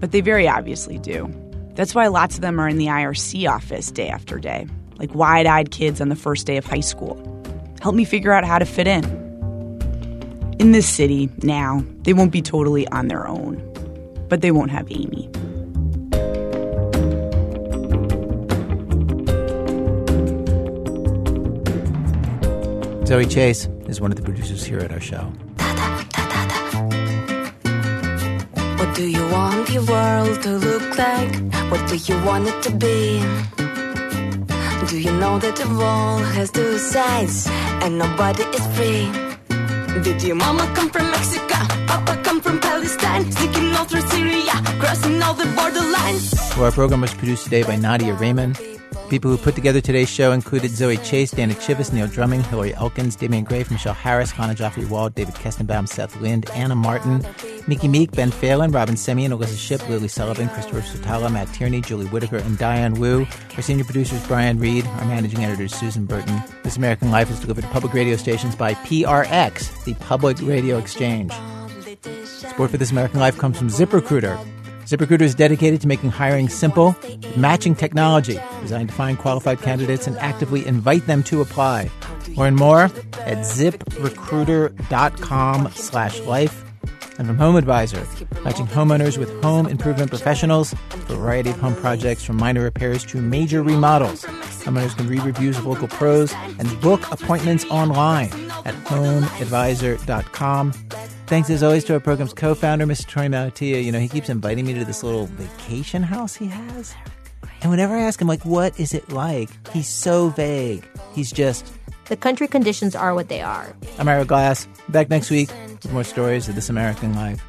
But they very obviously do. That's why lots of them are in the IRC office day after day, like wide eyed kids on the first day of high school. Help me figure out how to fit in. In this city, now, they won't be totally on their own, but they won't have Amy. Zoe Chase is one of the producers here at our show. What do you want your world to look like? What do you want it to be? Do you know that the wall has two sides and nobody is free? Did your mama come from Mexico? Papa come from Palestine? Sneaking all through Syria, crossing all the borderlines. Well, our program was produced today by Nadia Reiman. People who put together today's show included Zoe Chase, Dana Chivas, Neil Drumming, Hillary Elkins, Damian Graef, Michelle Harris, Hannah Joffe-Walt, David Kestenbaum, Seth Lind, Anna Martin, Miki Meek, Ben Phelan, Robyn Semien, Alissa Shipp, Lily Sullivan, Christopher Swetala, Matt Tierney, Julie Whitaker, and Diane Wu. Our senior producer is Brian Reed. Our managing editor is Susan Burton. This American Life is delivered to public radio stations by PRX, the Public Radio Exchange. Support for This American Life comes from ZipRecruiter. ZipRecruiter is dedicated to making hiring simple, matching technology designed to find qualified candidates and actively invite them to apply. Learn more at ziprecruiter.com slash life. And from Home Advisor, matching homeowners with home improvement professionals a variety of home projects from minor repairs to major remodels. Homeowners can read reviews of local pros and book appointments online at homeadvisor.com. Thanks as always to our program's co founder, Mr. Torey Malatia. You know, he keeps inviting me to this little vacation house he has. And whenever I ask him, like, what is it like? He's so vague. He's just. The country conditions are what they are. I'm Ira Glass. Back next week with more stories of this American life.